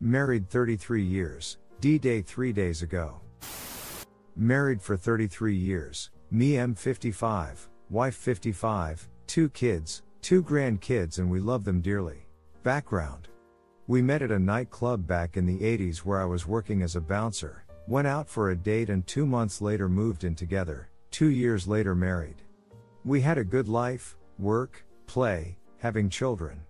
Married 33 years, D Day 3 days ago. Married for 33 years, me M 55, wife 55, two kids, two grandkids, and we love them dearly. Background We met at a nightclub back in the 80s where I was working as a bouncer, went out for a date, and two months later moved in together, two years later married. We had a good life, work, play, having children.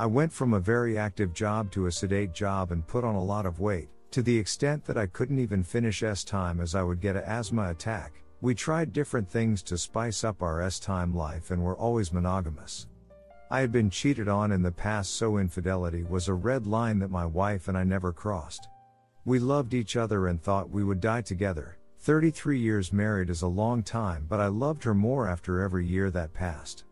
I went from a very active job to a sedate job and put on a lot of weight, to the extent that I couldn't even finish S time as I would get a asthma attack. We tried different things to spice up our S time life and were always monogamous. I had been cheated on in the past, so infidelity was a red line that my wife and I never crossed. We loved each other and thought we would die together. 33 years married is a long time, but I loved her more after every year that passed.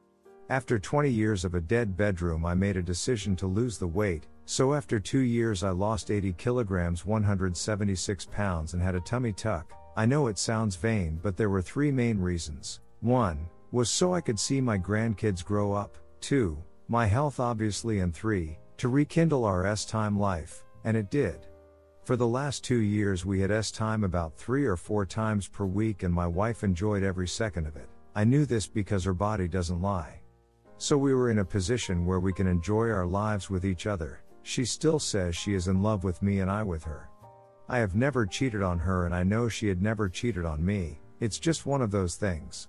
After 20 years of a dead bedroom, I made a decision to lose the weight, so after two years, I lost 80 kilograms, 176 pounds, and had a tummy tuck. I know it sounds vain, but there were three main reasons. 1. Was so I could see my grandkids grow up. 2. My health, obviously, and 3. To rekindle our S time life, and it did. For the last two years, we had S time about three or four times per week, and my wife enjoyed every second of it. I knew this because her body doesn't lie. So we were in a position where we can enjoy our lives with each other. She still says she is in love with me and I with her. I have never cheated on her and I know she had never cheated on me. It's just one of those things.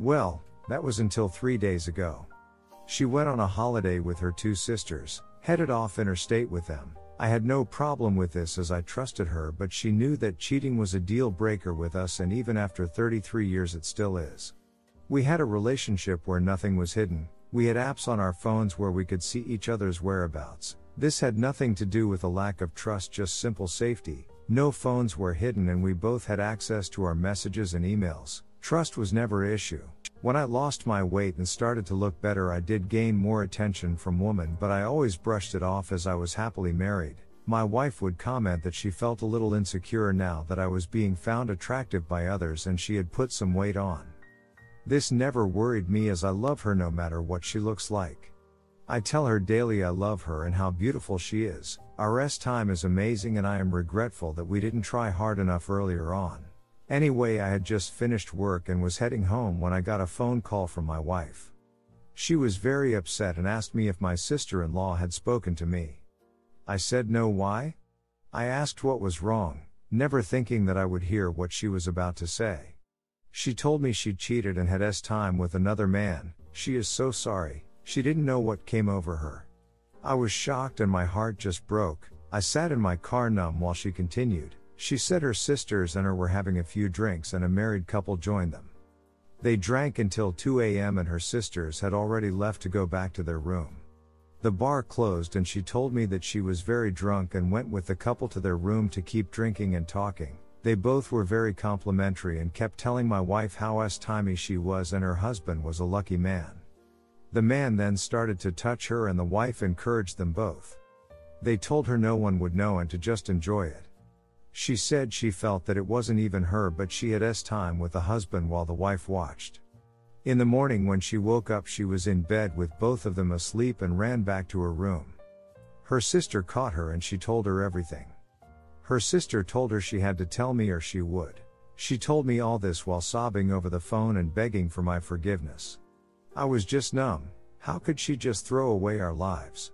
Well, that was until three days ago. She went on a holiday with her two sisters, headed off interstate with them. I had no problem with this as I trusted her, but she knew that cheating was a deal breaker with us, and even after 33 years, it still is. We had a relationship where nothing was hidden, we had apps on our phones where we could see each other's whereabouts. This had nothing to do with a lack of trust, just simple safety. No phones were hidden and we both had access to our messages and emails. Trust was never an issue. When I lost my weight and started to look better, I did gain more attention from women, but I always brushed it off as I was happily married. My wife would comment that she felt a little insecure now that I was being found attractive by others and she had put some weight on. This never worried me as I love her no matter what she looks like. I tell her daily I love her and how beautiful she is. Our S time is amazing and I am regretful that we didn't try hard enough earlier on. Anyway, I had just finished work and was heading home when I got a phone call from my wife. She was very upset and asked me if my sister in law had spoken to me. I said no, why? I asked what was wrong, never thinking that I would hear what she was about to say. She told me she cheated and had S time with another man. She is so sorry. She didn't know what came over her. I was shocked and my heart just broke. I sat in my car numb while she continued. She said her sisters and her were having a few drinks and a married couple joined them. They drank until 2 a.m. and her sisters had already left to go back to their room. The bar closed and she told me that she was very drunk and went with the couple to their room to keep drinking and talking. They both were very complimentary and kept telling my wife how s-timey she was and her husband was a lucky man. The man then started to touch her and the wife encouraged them both. They told her no one would know and to just enjoy it. She said she felt that it wasn't even her but she had s time with the husband while the wife watched. In the morning when she woke up she was in bed with both of them asleep and ran back to her room. Her sister caught her and she told her everything. Her sister told her she had to tell me or she would. She told me all this while sobbing over the phone and begging for my forgiveness. I was just numb. How could she just throw away our lives?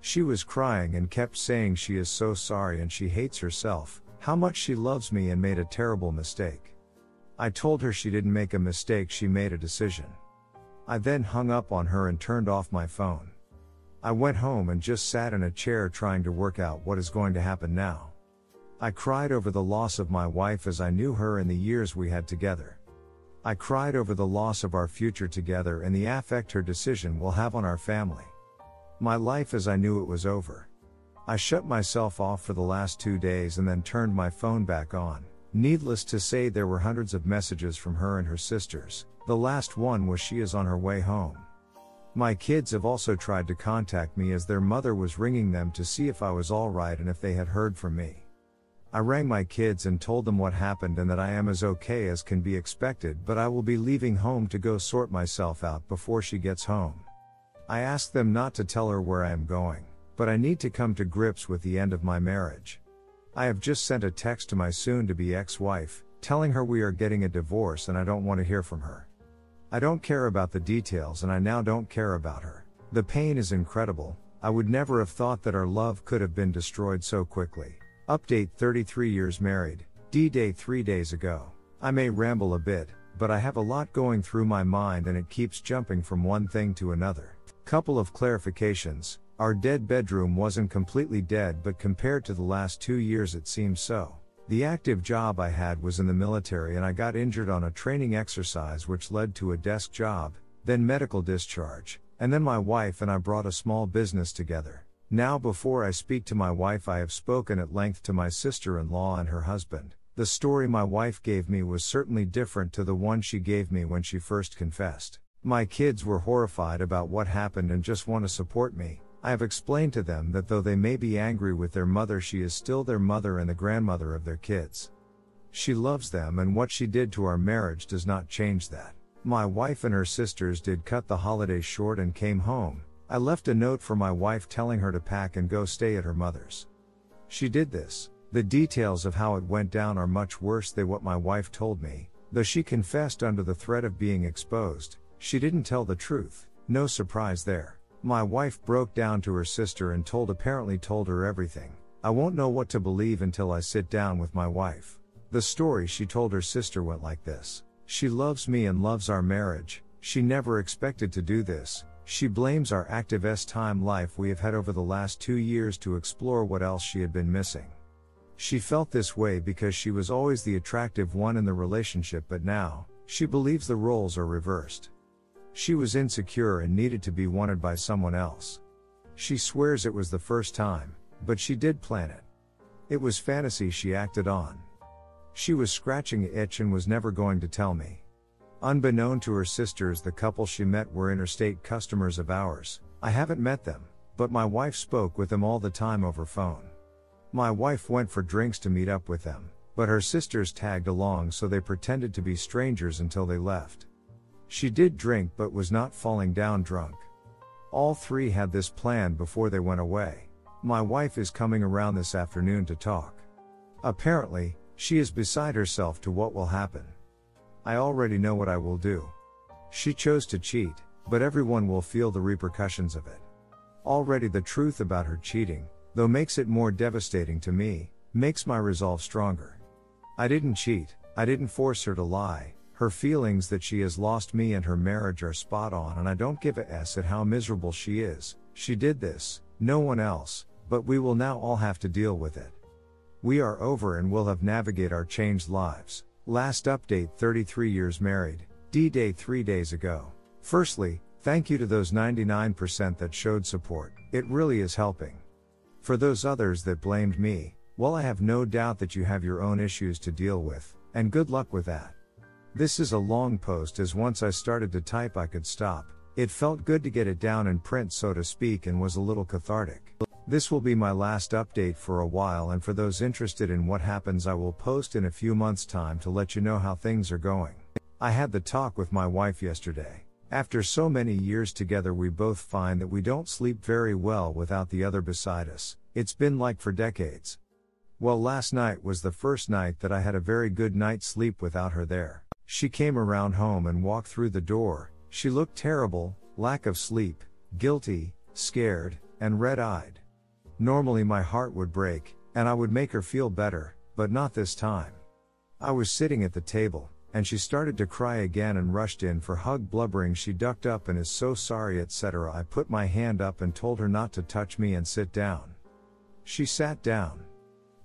She was crying and kept saying she is so sorry and she hates herself, how much she loves me and made a terrible mistake. I told her she didn't make a mistake, she made a decision. I then hung up on her and turned off my phone. I went home and just sat in a chair trying to work out what is going to happen now. I cried over the loss of my wife as I knew her in the years we had together. I cried over the loss of our future together and the affect her decision will have on our family. My life as I knew it was over. I shut myself off for the last two days and then turned my phone back on. Needless to say, there were hundreds of messages from her and her sisters. The last one was she is on her way home. My kids have also tried to contact me as their mother was ringing them to see if I was alright and if they had heard from me. I rang my kids and told them what happened and that I am as okay as can be expected, but I will be leaving home to go sort myself out before she gets home. I asked them not to tell her where I am going but I need to come to grips with the end of my marriage. I have just sent a text to my soon to be ex wife, telling her we are getting a divorce and I don't want to hear from her. I don't care about the details and I now don't care about her. The pain is incredible, I would never have thought that our love could have been destroyed so quickly. Update 33 years married, D Day 3 days ago. I may ramble a bit, but I have a lot going through my mind and it keeps jumping from one thing to another. Couple of clarifications. Our dead bedroom wasn't completely dead, but compared to the last two years, it seems so. The active job I had was in the military, and I got injured on a training exercise, which led to a desk job, then medical discharge, and then my wife and I brought a small business together. Now, before I speak to my wife, I have spoken at length to my sister in law and her husband. The story my wife gave me was certainly different to the one she gave me when she first confessed. My kids were horrified about what happened and just want to support me, I have explained to them that though they may be angry with their mother, she is still their mother and the grandmother of their kids. She loves them, and what she did to our marriage does not change that. My wife and her sisters did cut the holiday short and came home. I left a note for my wife telling her to pack and go stay at her mother's. She did this. The details of how it went down are much worse than what my wife told me. Though she confessed under the threat of being exposed, she didn't tell the truth. No surprise there. My wife broke down to her sister and told apparently told her everything. I won't know what to believe until I sit down with my wife. The story she told her sister went like this. She loves me and loves our marriage. She never expected to do this. She blames our active S time life we have had over the last two years to explore what else she had been missing. She felt this way because she was always the attractive one in the relationship, but now, she believes the roles are reversed. She was insecure and needed to be wanted by someone else. She swears it was the first time, but she did plan it. It was fantasy she acted on. She was scratching an itch and was never going to tell me. Unbeknown to her sisters, the couple she met were interstate customers of ours. I haven't met them, but my wife spoke with them all the time over phone. My wife went for drinks to meet up with them, but her sisters tagged along so they pretended to be strangers until they left. She did drink but was not falling down drunk. All three had this planned before they went away. My wife is coming around this afternoon to talk. Apparently, she is beside herself to what will happen. I already know what I will do. She chose to cheat, but everyone will feel the repercussions of it. Already the truth about her cheating, though makes it more devastating to me, makes my resolve stronger. I didn't cheat, I didn't force her to lie, her feelings that she has lost me and her marriage are spot on, and I don't give a s at how miserable she is. She did this, no one else, but we will now all have to deal with it. We are over and will have navigate our changed lives. Last update 33 years married, D Day 3 days ago. Firstly, thank you to those 99% that showed support, it really is helping. For those others that blamed me, well, I have no doubt that you have your own issues to deal with, and good luck with that. This is a long post as once I started to type I could stop. It felt good to get it down in print so to speak and was a little cathartic. This will be my last update for a while and for those interested in what happens I will post in a few months time to let you know how things are going. I had the talk with my wife yesterday. After so many years together we both find that we don't sleep very well without the other beside us. It's been like for decades. Well last night was the first night that I had a very good night's sleep without her there. She came around home and walked through the door. She looked terrible, lack of sleep, guilty, scared, and red eyed. Normally my heart would break, and I would make her feel better, but not this time. I was sitting at the table, and she started to cry again and rushed in for hug blubbering she ducked up and is so sorry etc. I put my hand up and told her not to touch me and sit down. She sat down.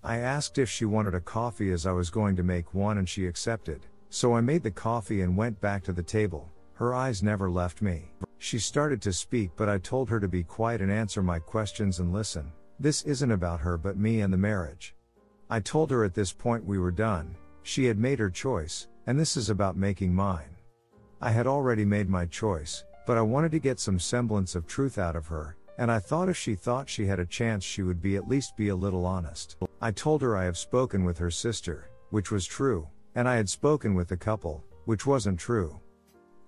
I asked if she wanted a coffee as I was going to make one and she accepted. So I made the coffee and went back to the table. Her eyes never left me. She started to speak, but I told her to be quiet and answer my questions and listen. This isn't about her but me and the marriage. I told her at this point we were done, she had made her choice, and this is about making mine. I had already made my choice, but I wanted to get some semblance of truth out of her, and I thought if she thought she had a chance she would be at least be a little honest. I told her I have spoken with her sister, which was true, and I had spoken with the couple, which wasn't true.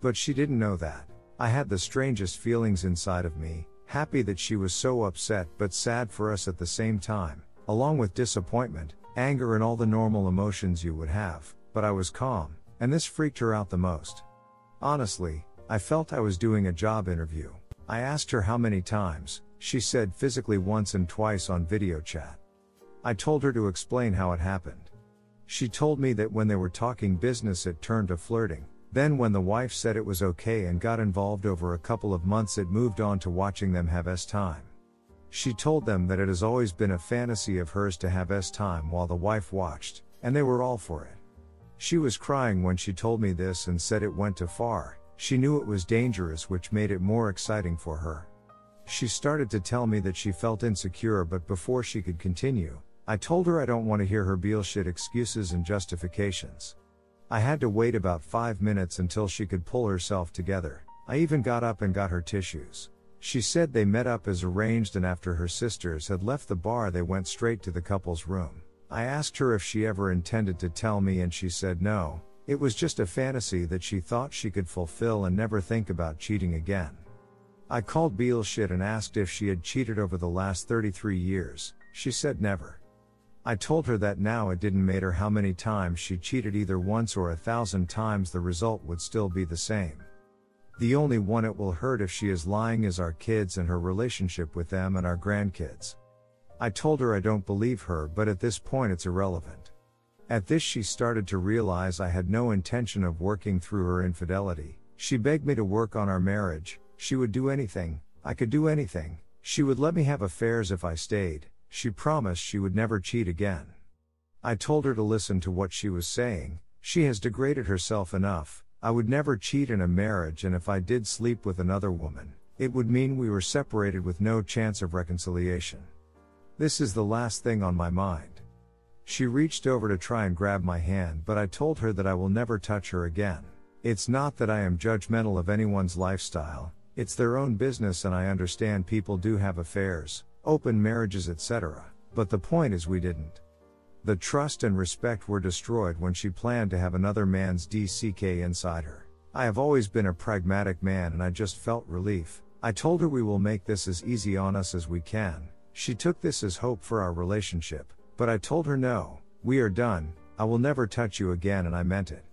But she didn't know that. I had the strangest feelings inside of me, happy that she was so upset but sad for us at the same time, along with disappointment, anger and all the normal emotions you would have, but I was calm, and this freaked her out the most. Honestly, I felt I was doing a job interview. I asked her how many times, she said physically once and twice on video chat. I told her to explain how it happened. She told me that when they were talking business it turned to flirting, then when the wife said it was okay and got involved over a couple of months it moved on to watching them have S time. She told them that it has always been a fantasy of hers to have S time while the wife watched, and they were all for it. She was crying when she told me this and said it went too far, she knew it was dangerous, which made it more exciting for her. She started to tell me that she felt insecure, but before she could continue, I told her I don't want to hear her bullshit excuses and justifications. I had to wait about five minutes until she could pull herself together. I even got up and got her tissues. She said they met up as arranged, and after her sisters had left the bar, they went straight to the couple's room. I asked her if she ever intended to tell me, and she said no, it was just a fantasy that she thought she could fulfill and never think about cheating again. I called Beal shit and asked if she had cheated over the last 33 years. She said never. I told her that now it didn't matter how many times she cheated, either once or a thousand times, the result would still be the same. The only one it will hurt if she is lying is our kids and her relationship with them and our grandkids. I told her I don't believe her, but at this point it's irrelevant. At this, she started to realize I had no intention of working through her infidelity. She begged me to work on our marriage, she would do anything, I could do anything, she would let me have affairs if I stayed, she promised she would never cheat again. I told her to listen to what she was saying, she has degraded herself enough, I would never cheat in a marriage, and if I did sleep with another woman, it would mean we were separated with no chance of reconciliation. This is the last thing on my mind. She reached over to try and grab my hand, but I told her that I will never touch her again. It's not that I am judgmental of anyone's lifestyle, it's their own business, and I understand people do have affairs, open marriages, etc. But the point is, we didn't. The trust and respect were destroyed when she planned to have another man's DCK inside her. I have always been a pragmatic man and I just felt relief. I told her we will make this as easy on us as we can. She took this as hope for our relationship. But I told her no, we are done, I will never touch you again, and I meant it.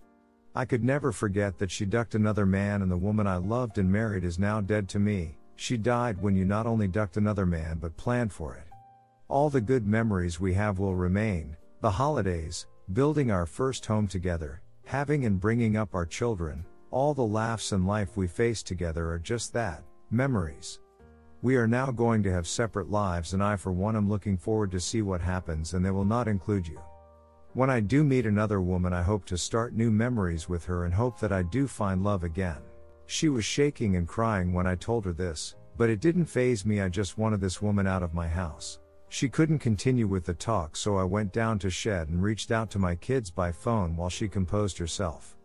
I could never forget that she ducked another man, and the woman I loved and married is now dead to me. She died when you not only ducked another man but planned for it. All the good memories we have will remain the holidays, building our first home together, having and bringing up our children, all the laughs and life we faced together are just that memories. We are now going to have separate lives and I for one am looking forward to see what happens and they will not include you. When I do meet another woman I hope to start new memories with her and hope that I do find love again. She was shaking and crying when I told her this, but it didn't phase me I just wanted this woman out of my house. She couldn't continue with the talk so I went down to shed and reached out to my kids by phone while she composed herself.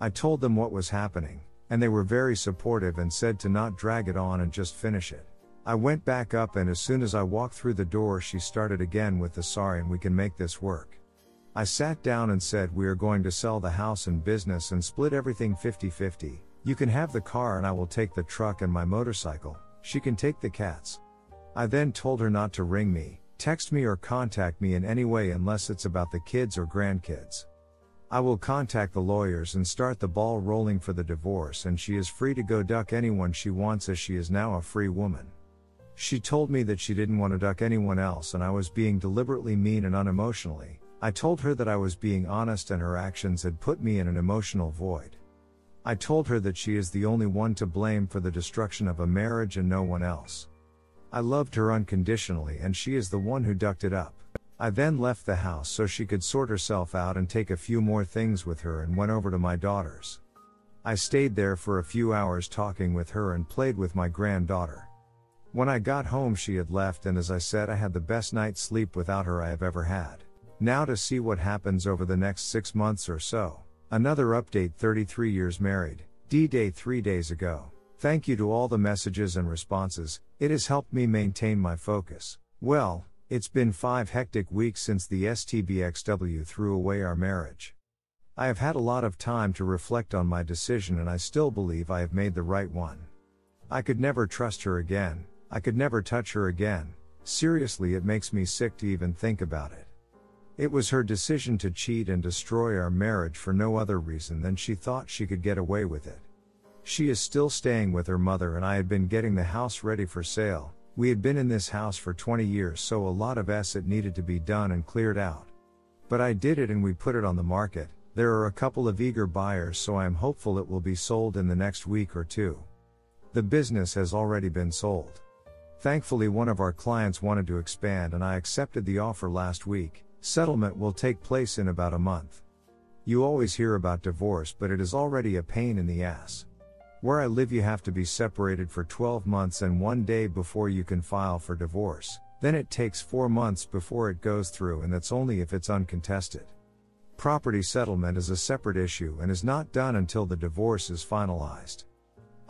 I told them what was happening, and they were very supportive and said to not drag it on and just finish it. I went back up, and as soon as I walked through the door, she started again with the sorry, and we can make this work. I sat down and said, We are going to sell the house and business and split everything 50 50. You can have the car, and I will take the truck and my motorcycle. She can take the cats. I then told her not to ring me, text me, or contact me in any way unless it's about the kids or grandkids. I will contact the lawyers and start the ball rolling for the divorce, and she is free to go duck anyone she wants as she is now a free woman. She told me that she didn't want to duck anyone else and I was being deliberately mean and unemotionally. I told her that I was being honest and her actions had put me in an emotional void. I told her that she is the only one to blame for the destruction of a marriage and no one else. I loved her unconditionally and she is the one who ducked it up. I then left the house so she could sort herself out and take a few more things with her and went over to my daughter's. I stayed there for a few hours talking with her and played with my granddaughter. When I got home, she had left, and as I said, I had the best night's sleep without her I have ever had. Now to see what happens over the next six months or so. Another update 33 years married, D Day three days ago. Thank you to all the messages and responses, it has helped me maintain my focus. Well, it's been five hectic weeks since the STBXW threw away our marriage. I have had a lot of time to reflect on my decision and I still believe I have made the right one. I could never trust her again, I could never touch her again, seriously, it makes me sick to even think about it. It was her decision to cheat and destroy our marriage for no other reason than she thought she could get away with it. She is still staying with her mother, and I had been getting the house ready for sale. We had been in this house for 20 years, so a lot of it needed to be done and cleared out. But I did it and we put it on the market, there are a couple of eager buyers, so I am hopeful it will be sold in the next week or two. The business has already been sold. Thankfully, one of our clients wanted to expand and I accepted the offer last week. Settlement will take place in about a month. You always hear about divorce, but it is already a pain in the ass. Where I live, you have to be separated for 12 months and one day before you can file for divorce. Then it takes four months before it goes through, and that's only if it's uncontested. Property settlement is a separate issue and is not done until the divorce is finalized.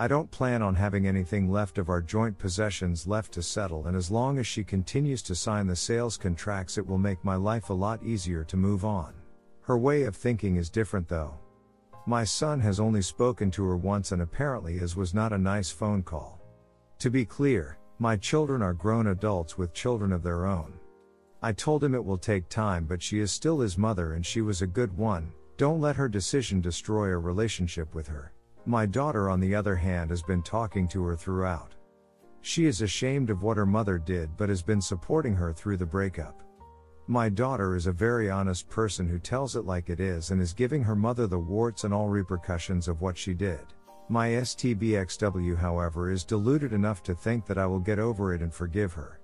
I don't plan on having anything left of our joint possessions left to settle, and as long as she continues to sign the sales contracts, it will make my life a lot easier to move on. Her way of thinking is different though. My son has only spoken to her once, and apparently, as was not a nice phone call. To be clear, my children are grown adults with children of their own. I told him it will take time, but she is still his mother and she was a good one. Don't let her decision destroy a relationship with her. My daughter, on the other hand, has been talking to her throughout. She is ashamed of what her mother did but has been supporting her through the breakup. My daughter is a very honest person who tells it like it is and is giving her mother the warts and all repercussions of what she did. My STBXW, however, is deluded enough to think that I will get over it and forgive her.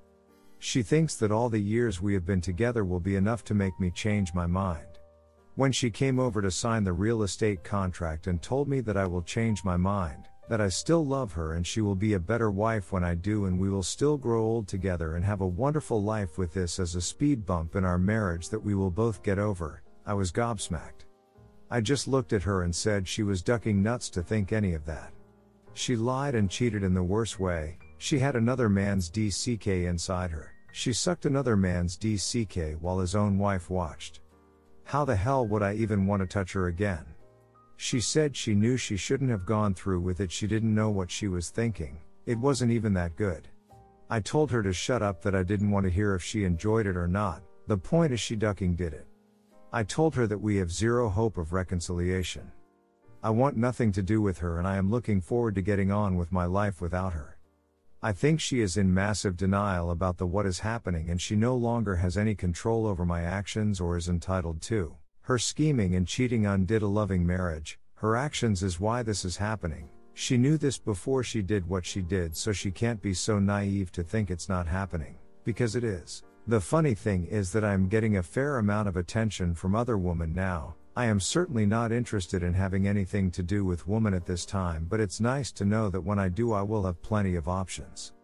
She thinks that all the years we have been together will be enough to make me change my mind. When she came over to sign the real estate contract and told me that I will change my mind, that I still love her and she will be a better wife when I do, and we will still grow old together and have a wonderful life with this as a speed bump in our marriage that we will both get over, I was gobsmacked. I just looked at her and said she was ducking nuts to think any of that. She lied and cheated in the worst way, she had another man's DCK inside her. She sucked another man's DCK while his own wife watched. How the hell would I even want to touch her again? She said she knew she shouldn't have gone through with it, she didn't know what she was thinking, it wasn't even that good. I told her to shut up that I didn't want to hear if she enjoyed it or not, the point is she ducking did it. I told her that we have zero hope of reconciliation. I want nothing to do with her and I am looking forward to getting on with my life without her. I think she is in massive denial about the what is happening and she no longer has any control over my actions or is entitled to. Her scheming and cheating undid a loving marriage, her actions is why this is happening. She knew this before she did what she did, so she can't be so naive to think it's not happening, because it is. The funny thing is that I'm getting a fair amount of attention from other women now, I am certainly not interested in having anything to do with woman at this time, but it's nice to know that when I do, I will have plenty of options.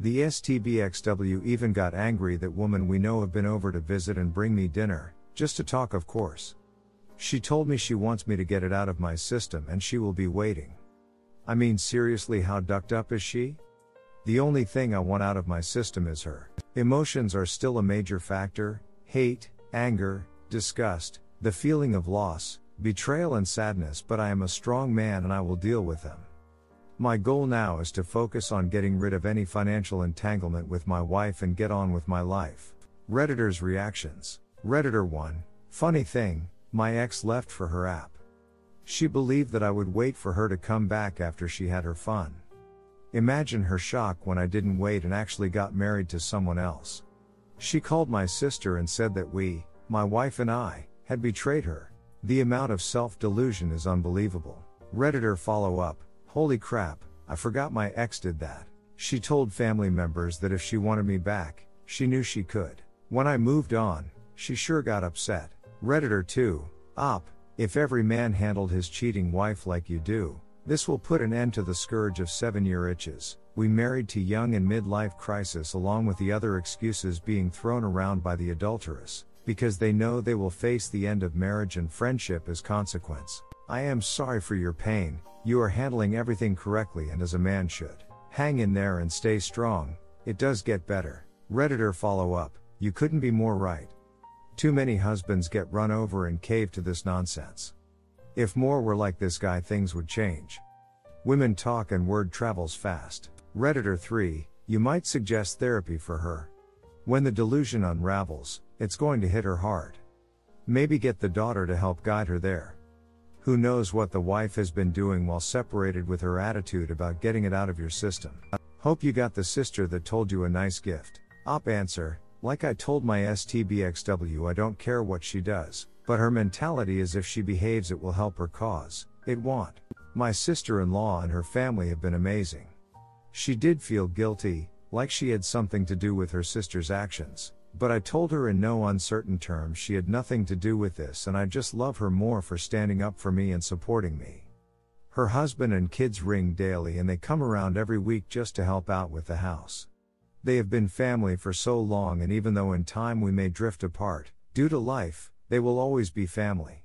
The STBXW even got angry that woman we know have been over to visit and bring me dinner, just to talk, of course. She told me she wants me to get it out of my system and she will be waiting. I mean, seriously, how ducked up is she? The only thing I want out of my system is her. Emotions are still a major factor hate, anger, disgust, the feeling of loss, betrayal, and sadness, but I am a strong man and I will deal with them. My goal now is to focus on getting rid of any financial entanglement with my wife and get on with my life. Redditor's reactions. Redditor 1 Funny thing, my ex left for her app. She believed that I would wait for her to come back after she had her fun. Imagine her shock when I didn't wait and actually got married to someone else. She called my sister and said that we, my wife and I, had betrayed her. The amount of self delusion is unbelievable. Redditor follow up Holy crap, I forgot my ex did that. She told family members that if she wanted me back, she knew she could. When I moved on, she sure got upset. Redditor 2, op, if every man handled his cheating wife like you do, this will put an end to the scourge of seven year itches. We married to young and midlife crisis along with the other excuses being thrown around by the adulteress, because they know they will face the end of marriage and friendship as consequence. I am sorry for your pain, you are handling everything correctly and as a man should. Hang in there and stay strong, it does get better. Redditor follow up, you couldn't be more right. Too many husbands get run over and cave to this nonsense. If more were like this guy, things would change. Women talk and word travels fast. Redditor 3, you might suggest therapy for her. When the delusion unravels, it's going to hit her hard. Maybe get the daughter to help guide her there. Who knows what the wife has been doing while separated with her attitude about getting it out of your system. Hope you got the sister that told you a nice gift. Op answer, like I told my STBXW, I don't care what she does, but her mentality is if she behaves, it will help her cause. It won't. My sister in law and her family have been amazing. She did feel guilty, like she had something to do with her sister's actions, but I told her in no uncertain terms she had nothing to do with this and I just love her more for standing up for me and supporting me. Her husband and kids ring daily and they come around every week just to help out with the house. They have been family for so long, and even though in time we may drift apart, due to life, they will always be family.